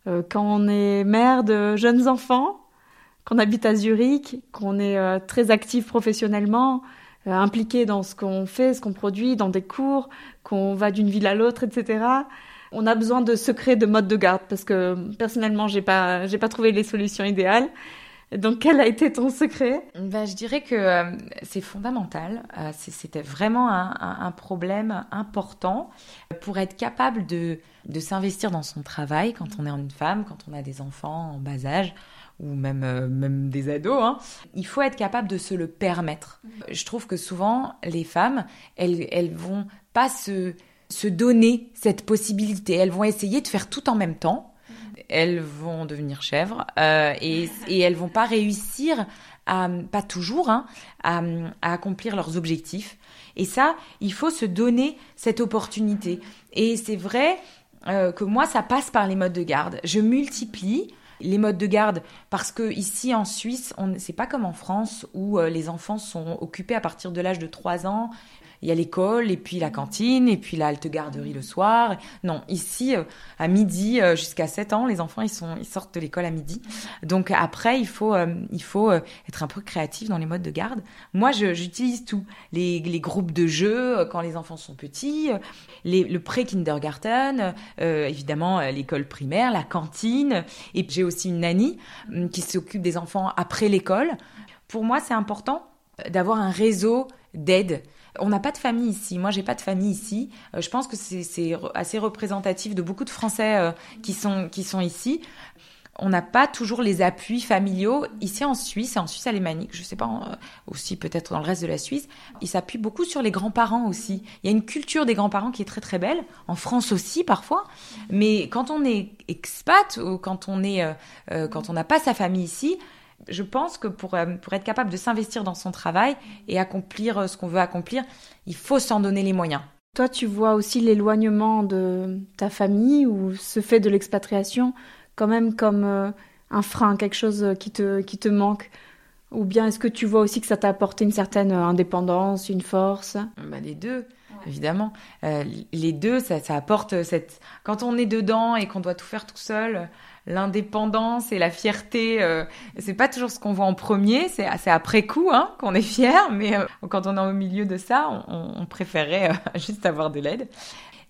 S1: euh, quand on est mère de jeunes enfants, qu'on habite à Zurich, qu'on est euh, très actif professionnellement, euh, impliqué dans ce qu'on fait, ce qu'on produit, dans des cours, qu'on va d'une ville à l'autre, etc on a besoin de secrets de mode de garde parce que personnellement, j'ai pas, j'ai pas trouvé les solutions idéales. Donc, quel a été ton secret?
S2: Ben, Je dirais que euh, c'est fondamental. Euh, c'était vraiment un, problème important pour être capable de, de s'investir dans son travail quand on est une femme, quand on a des enfants en bas âge ou même, euh, même des ados. Hein. Il faut être capable de se le permettre. Je trouve que souvent, les femmes, elles, elles vont pas se se donner cette possibilité. Elles vont essayer de faire tout en même temps. Elles vont devenir chèvres euh, et, et elles vont pas réussir pas toujours, hein, à, accomplir leurs objectifs. Et ça, il faut se donner cette opportunité. Et c'est vrai euh, que moi, ça passe par les modes de garde. Je multiplie les modes de garde parce que ici en Suisse, on c'est pas comme en France où euh, les enfants sont occupés à partir de l'âge de 3 ans il y a l'école et puis la cantine et puis la garderie le soir. Non, ici, euh, à midi, euh, jusqu'à 7 ans, les enfants, ils, sortent de l'école à midi. Donc après, il faut, faut être un peu créatif dans les modes de garde. Moi, j'utilise tout. Les, groupes de jeux quand les enfants sont petits, le pré-kindergarten, évidemment l'école primaire, la cantine. Et j'ai aussi une nanny hum, qui s'occupe des enfants après l'école. Pour moi, c'est important d'avoir un réseau d'aide. On n'a pas de famille ici. Moi, j'ai pas de famille ici. Euh, je pense que c'est assez représentatif de beaucoup de Français euh, qui sont qui sont ici. On n'a pas toujours les appuis familiaux. Ici en Suisse, en Suisse alémanique, je sais pas, euh, aussi peut-être dans le reste de la Suisse, ils s'appuient beaucoup sur les grands-parents aussi. Il y a une culture des grands-parents qui est très très belle, en France aussi parfois. Mais quand on est expat ou quand on quand on n'a pas sa famille ici, je pense que pour, euh, pour être capable de s'investir dans son travail et accomplir euh, ce qu'on veut accomplir, il faut s'en donner les moyens.
S1: Toi, tu vois aussi l'éloignement de ta famille ou ce fait de l'expatriation quand même comme euh, un frein, quelque chose qui te, qui te manque? Ou bien est-ce que tu vois aussi que ça t'a apporté une certaine indépendance, une force?
S2: Bah, Les deux. Évidemment, les deux, ça, ça apporte cette. Quand on est dedans et qu'on doit tout faire tout seul, l'indépendance et la fierté, euh, c'est pas toujours ce qu'on voit en premier, c'est après coup hein, qu'on est fier, mais euh, quand on est au milieu de ça, on, on préférait euh, *laughs* juste avoir de l'aide.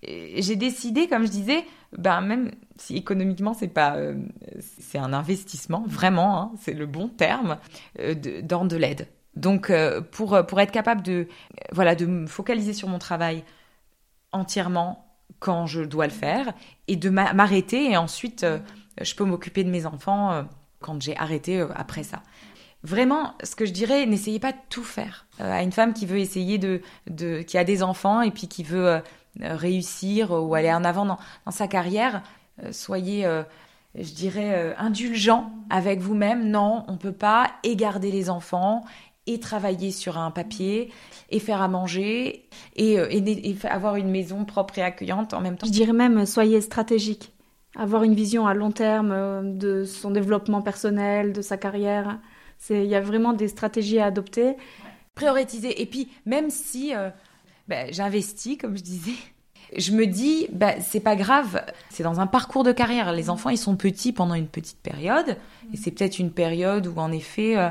S2: J'ai décidé, comme je disais, ben même si économiquement c'est pas, euh, c'est un investissement vraiment, hein, c'est le bon terme, dans de l'aide. Donc pour pour être capable de voilà de me focaliser sur mon travail entièrement quand je dois le faire et de m'arrêter et ensuite je peux m'occuper de mes enfants euh, quand j'ai arrêté euh, après ça. Vraiment, ce que je dirais, n'essayez pas de tout faire. Euh, à une femme qui veut essayer de, qui a des enfants et puis qui veut réussir ou aller en avant dans, sa carrière, soyez, je dirais, indulgent avec vous-même. Non, on peut pas et garder les enfants et travailler sur un papier et faire à manger et, et avoir une maison propre et accueillante en même temps.
S1: Je dirais même, soyez stratégique avoir une vision à long terme euh, de son développement personnel, de sa carrière. Il y a vraiment des stratégies à adopter.
S2: Prioriser. Et puis, même si euh, ben, j'investis, comme je disais, je me dis, ben, c'est pas grave, c'est dans un parcours de carrière. Les enfants, ils sont petits pendant une petite période, et c'est peut-être une période où, en effet, euh,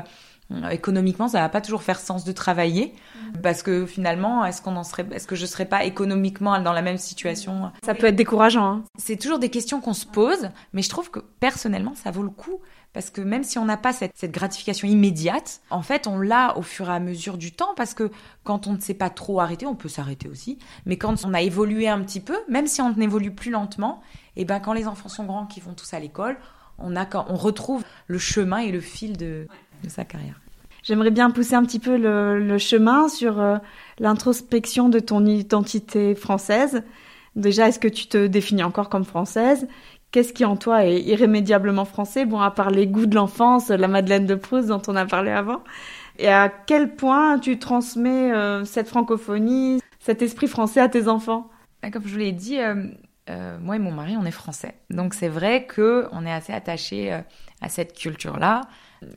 S2: économiquement, ça va pas toujours faire sens de travailler mhm. parce que finalement, est-ce qu'on en serait, est-ce que je serais pas économiquement dans la même situation?
S1: Ça peut être décourageant. Hein.
S2: C'est toujours des questions qu'on se pose, mais je trouve que personnellement, ça vaut le coup parce que même si on n'a pas cette, cette, gratification immédiate, en fait, on l'a au fur et à mesure du temps parce que quand on ne sait pas trop arrêter, on peut s'arrêter aussi. Mais quand on a évolué un petit peu, même si on évolue plus lentement, et eh ben quand les enfants sont grands, qui vont tous à l'école, on a on retrouve le chemin et le fil de de sa carrière.
S1: J'aimerais bien pousser un petit peu le, chemin sur euh, l'introspection de ton identité française. Déjà, est-ce que tu te définis encore comme française? Qu'est-ce qui en toi est irrémédiablement français? Bon, à part les goûts de l'enfance, la Madeleine de Proust dont on a parlé avant. Et à quel point tu transmets euh, cette francophonie, cet esprit français à tes enfants?
S2: Bah, Comme je vous l'ai dit, euh, moi et mon mari, on est français. Donc c'est vrai que on est assez attachés à cette culture-là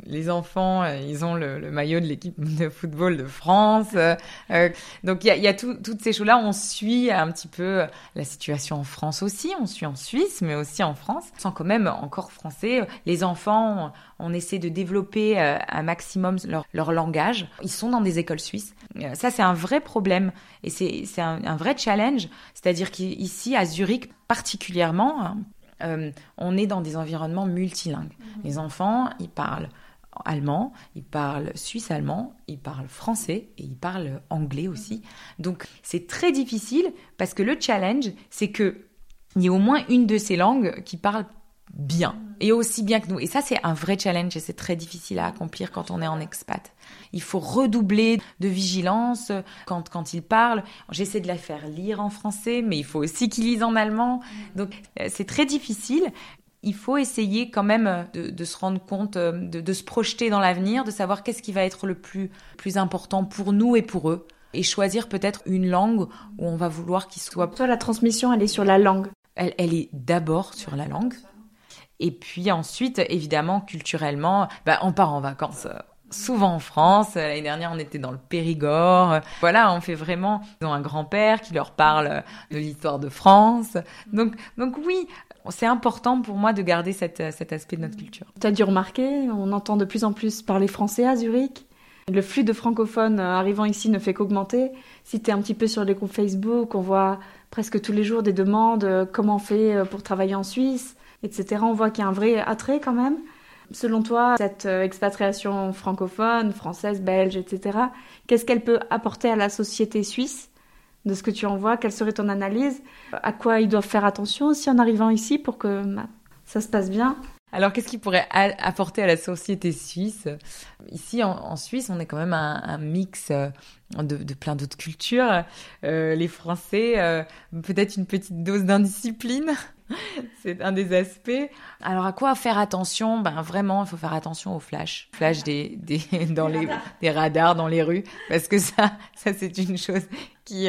S2: les enfants, euh, ils ont le, maillot de l'équipe de football de France. Euh, euh, donc il y a, toutes ces choses-là. On suit un petit peu la situation en France aussi. On suit en Suisse, mais aussi en France. Sans quand même encore français. Les enfants, on, essaie de développer un maximum leur, leur, langage. Ils sont dans des écoles suisses. ça, c'est un vrai problème et c'est un, un vrai challenge. C'est-à-dire qu'ici, à Zurich particulièrement, hein, euh, on est dans des environnements multilingues. Mhm. Les enfants, ils parlent allemand, ils parlent suisse-allemand, ils parlent français et ils parlent anglais aussi. Donc c'est très difficile parce que le challenge, c'est que il y a au moins une de ces langues qui parle bien et aussi bien que nous. Et ça, c'est un vrai challenge et c'est très difficile à accomplir quand on est en expat. Il faut redoubler de vigilance quand, quand ils parlent. J'essaie de la faire lire en français, mais il faut aussi qu'ils lisent en allemand. Donc, euh, c'est très difficile. Il faut essayer quand même de, se rendre compte, euh, de, de se projeter dans l'avenir, de savoir qu'est-ce qui va être le plus, plus important pour nous et pour eux et choisir peut-être une langue où on va vouloir qu'il soit.
S1: Toi, la transmission, elle est sur la langue.
S2: Elle, elle est d'abord sur la langue. Et puis ensuite, évidemment, culturellement, bah, on part en vacances euh, souvent en France. L'année dernière, on était dans le Périgord. Voilà, on fait vraiment. Ils ont un grand-père qui leur parle de l'histoire de France. Donc, donc oui, c'est important pour moi de garder cet aspect de notre culture.
S1: Tu as dû remarquer, on entend de plus en plus parler français à Zurich. Le flux de francophones arrivant ici ne fait qu'augmenter. Si tu es un petit peu sur les groupes Facebook, on voit presque tous les jours des demandes euh, comment on fait euh, pour travailler en Suisse, etc. On voit qu'il y a un vrai attrait quand même. Selon toi, cette euh, expatriation francophone, française, belge, etc., qu'est-ce qu'elle peut apporter à la société suisse de ce que tu en vois? Quelle serait ton analyse? À quoi ils doivent faire attention aussi en arrivant ici pour que bah, ça se passe bien?
S2: Alors, qu'est-ce qui pourrait apporter à la société suisse? Ici, en, Suisse, on est quand même un, mix euh, de, plein d'autres cultures. Euh, les Français, peut-être une petite dose d'indiscipline. *laughs* C'est un des aspects. Alors, à quoi faire attention? Ben, vraiment, il faut faire attention aux flashs. Flash des, des, *laughs* dans les, des radars dans les rues. Parce que ça, *laughs* ça c'est une chose qui,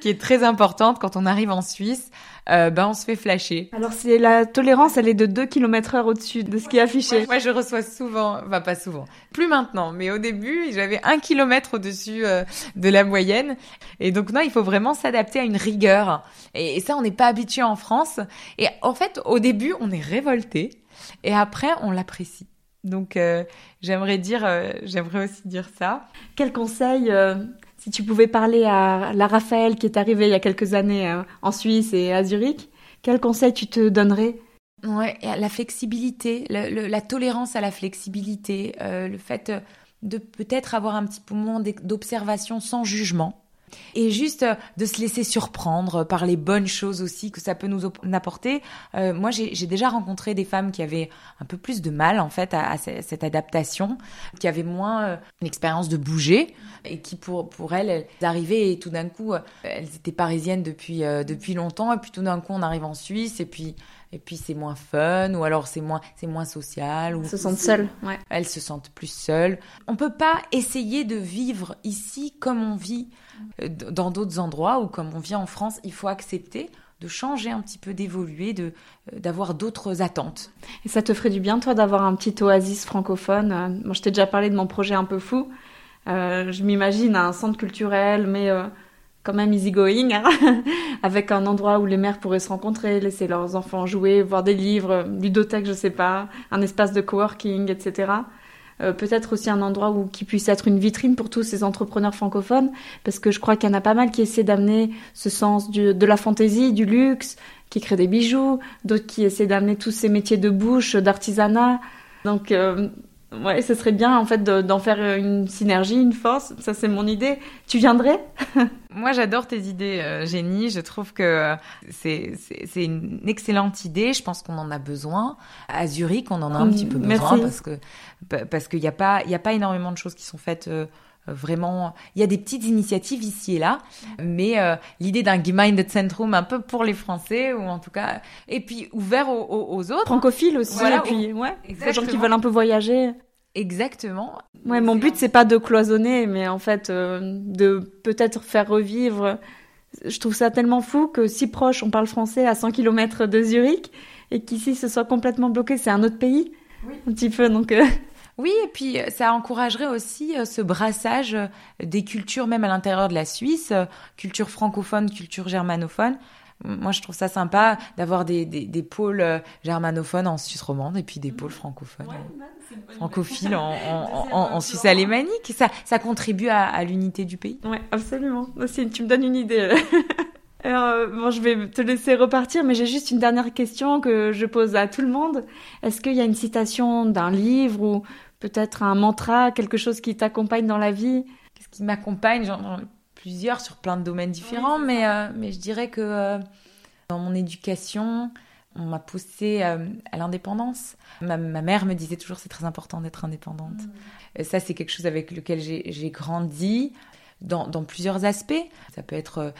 S2: qui est très importante quand on arrive en Suisse. Euh, ben on se fait flasher.
S1: Alors c'est la tolérance, elle est de 2 km heure au-dessus de ce qui est affiché.
S2: Moi je reçois souvent, enfin pas souvent, plus maintenant, mais au début j'avais un kilomètre au-dessus euh, de la moyenne. Et donc non, il faut vraiment s'adapter à une rigueur. Et, ça on n'est pas habitué en France. Et en fait au début on est révolté et après on l'apprécie. Donc euh, j'aimerais dire, j'aimerais aussi dire ça.
S1: Quel conseil si tu pouvais parler à la Raphaël qui est arrivée il y a quelques années euh, en Suisse et à Zurich, quel conseil tu te donnerais?
S2: Ouais, la flexibilité, la tolérance à la flexibilité, euh, le fait de peut-être avoir un petit moment d'observation sans jugement. Et juste euh, de se laisser surprendre par les bonnes choses aussi que ça peut nous apporter. Euh, moi, j'ai déjà rencontré des femmes qui avaient un peu plus de mal en fait à, cette adaptation, qui avaient moins euh, une expérience de bouger et qui pour pour elles, elles arrivaient et tout d'un coup, elles étaient parisiennes depuis depuis longtemps et puis tout d'un coup on arrive en Suisse et puis et puis c'est moins fun ou alors c'est moins c'est moins social ou
S1: elles se sentent seules ouais.
S2: elles se sentent plus seules. On peut pas essayer de vivre ici comme on vit euh, dans d'autres endroits ou comme on vit en France. Il faut accepter de changer un petit peu d'évoluer de euh, d'avoir d'autres attentes.
S1: Et ça te ferait du bien toi d'avoir un petit oasis francophone euh, moi je t'ai déjà parlé de mon projet un peu fou. Je m'imagine un centre culturel mais quand même easygoing, hein *laughs* avec un endroit où les mères pourraient se rencontrer, laisser leurs enfants jouer, voir des livres, ludothèque, je sais pas, un espace de coworking, etc. Euh, peut-être aussi un endroit où qui puisse être une vitrine pour tous ces entrepreneurs francophones, parce que je crois qu'il y en a pas mal qui essaient d'amener ce sens de la fantaisie, du luxe, qui créent des bijoux, d'autres qui essaient d'amener tous ces métiers de bouche, d'artisanat. Donc euh, Ouais, ce serait bien en fait d'en faire une synergie, une force. Ça, c'est mon idée. Tu viendrais? *laughs*
S2: Moi, j'adore tes idées, euh, Jenny. Je trouve que euh, c'est une excellente idée. Je pense qu'on en a besoin. À Zurich, on en a un petit peu besoin parce que parce qu'il n'y a pas il y a pas énormément de choses qui sont faites. Euh, vraiment, il y a des petites initiatives ici et là, mais euh, l'idée d'un Gemeindezentrum un peu pour les Français ou en tout cas, et puis ouvert aux, autres,
S1: francophiles aussi, et puis ouais, les gens qui veulent un peu voyager.
S2: Exactement.
S1: Ouais, mon but c'est pas de cloisonner, mais en fait euh, de peut-être faire revivre. Je trouve ça tellement fou que si proche on parle français à 100 km de Zurich et qu'ici ce soit complètement bloqué, c'est un autre pays. Oui. Un petit peu donc. Euh,
S2: oui, et puis euh, ça encouragerait aussi euh, ce brassage euh, des cultures, même à l'intérieur de la Suisse, culture francophone, culture germanophone. Moi, je trouve ça sympa d'avoir des, des, des, pôles germanophones en Suisse romande et puis des pôles francophones, francophiles en, *laughs* en, en, en, Suisse alémanique. Ça, ça contribue à, à l'unité du pays.
S1: Ouais, absolument. Tu me donnes une idée. *laughs* Alors, bon, je vais te laisser repartir, mais j'ai juste une dernière question que je pose à tout le monde. Est-ce qu'il y a une citation d'un livre ou peut-être un mantra, quelque chose qui t'accompagne dans la vie?
S2: Qu'est-ce qui m'accompagne? J'en plusieurs sur plein de domaines différents, mais, euh, mais je dirais que euh, dans mon éducation, on m'a poussé euh, à l'indépendance. Ma, mère me disait toujours c'est très important d'être indépendante. Mm. Ça, c'est quelque chose avec lequel j'ai grandi. Dans, dans, plusieurs aspects. Ça peut être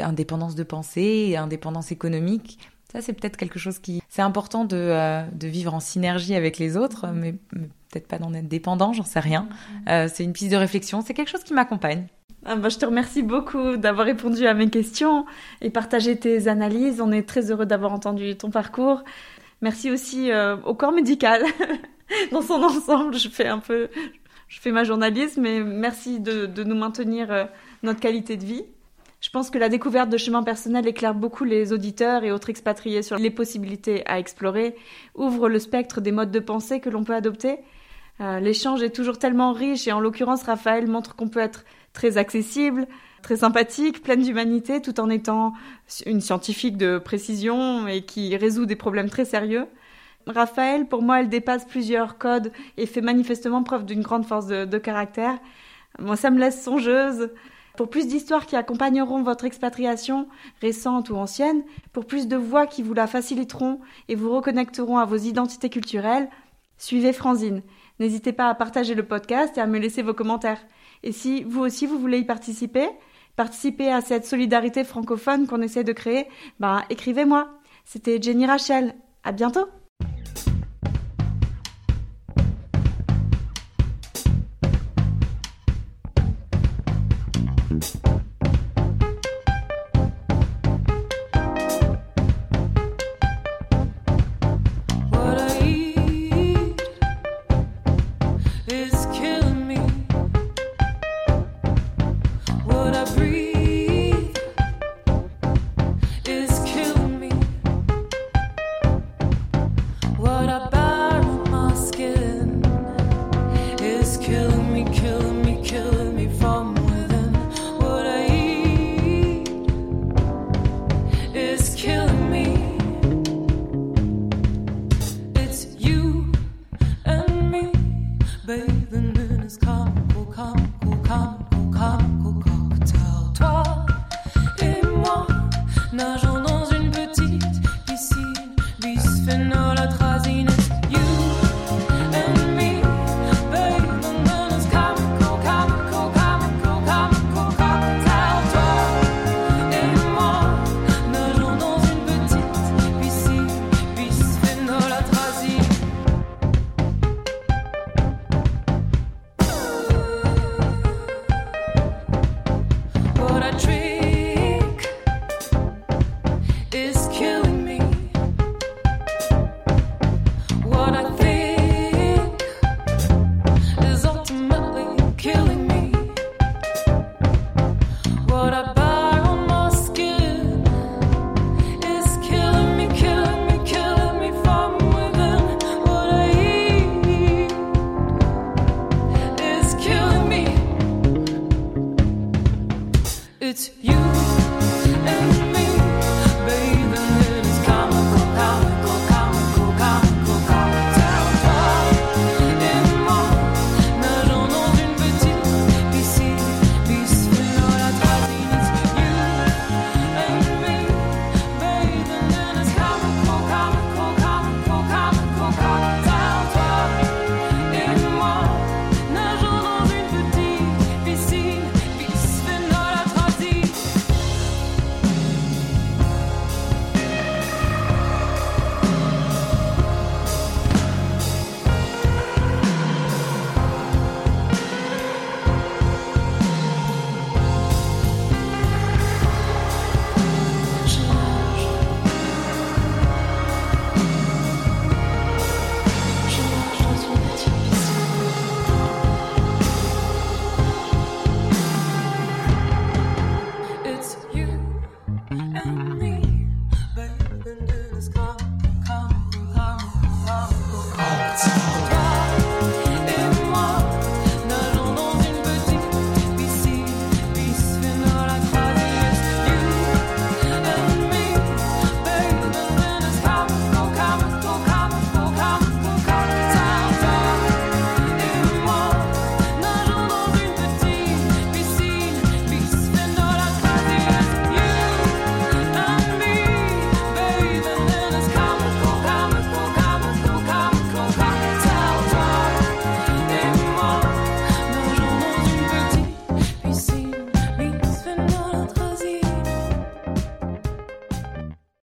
S2: indépendance de pensée, indépendance économique. Ça, c'est peut-être quelque chose qui... C'est important de, de, vivre en synergie avec les autres, mm. mais, mais peut-être pas d'en être dépendant, j'en sais rien. Mm-hmm. Euh, c'est une piste de réflexion, c'est quelque chose qui m'accompagne.
S1: Ah bah, je te remercie beaucoup d'avoir répondu à mes questions et partagé tes analyses. On est très heureux d'avoir entendu ton parcours. Merci aussi euh, au corps médical *laughs* dans son ensemble. Je fais un peu, je fais ma journalisme et merci de, de nous maintenir euh, notre qualité de vie. Je pense que la découverte de chemins personnels éclaire beaucoup les auditeurs et autres expatriés sur les possibilités à explorer, ouvre le spectre des modes de pensée que l'on peut adopter. Euh, L'échange est toujours tellement riche et en l'occurrence Raphaël montre qu'on peut être très accessible, très sympathique, pleine d'humanité tout en étant une scientifique de précision et qui résout des problèmes très sérieux. Raphaël, pour moi, elle dépasse plusieurs codes et fait manifestement preuve d'une grande force de, caractère. Moi, ça me laisse songeuse. Pour plus d'histoires qui accompagneront votre expatriation, récente ou ancienne, pour plus de voix qui vous la faciliteront et vous reconnecteront à vos identités culturelles, suivez Franzine. N'hésitez pas à partager le podcast et à me laisser vos commentaires. Et si vous aussi vous voulez y participer, participer à cette solidarité francophone qu'on essaie de créer, bah écrivez-moi. C'était Jenny Rachel. À bientôt! nothing. Else.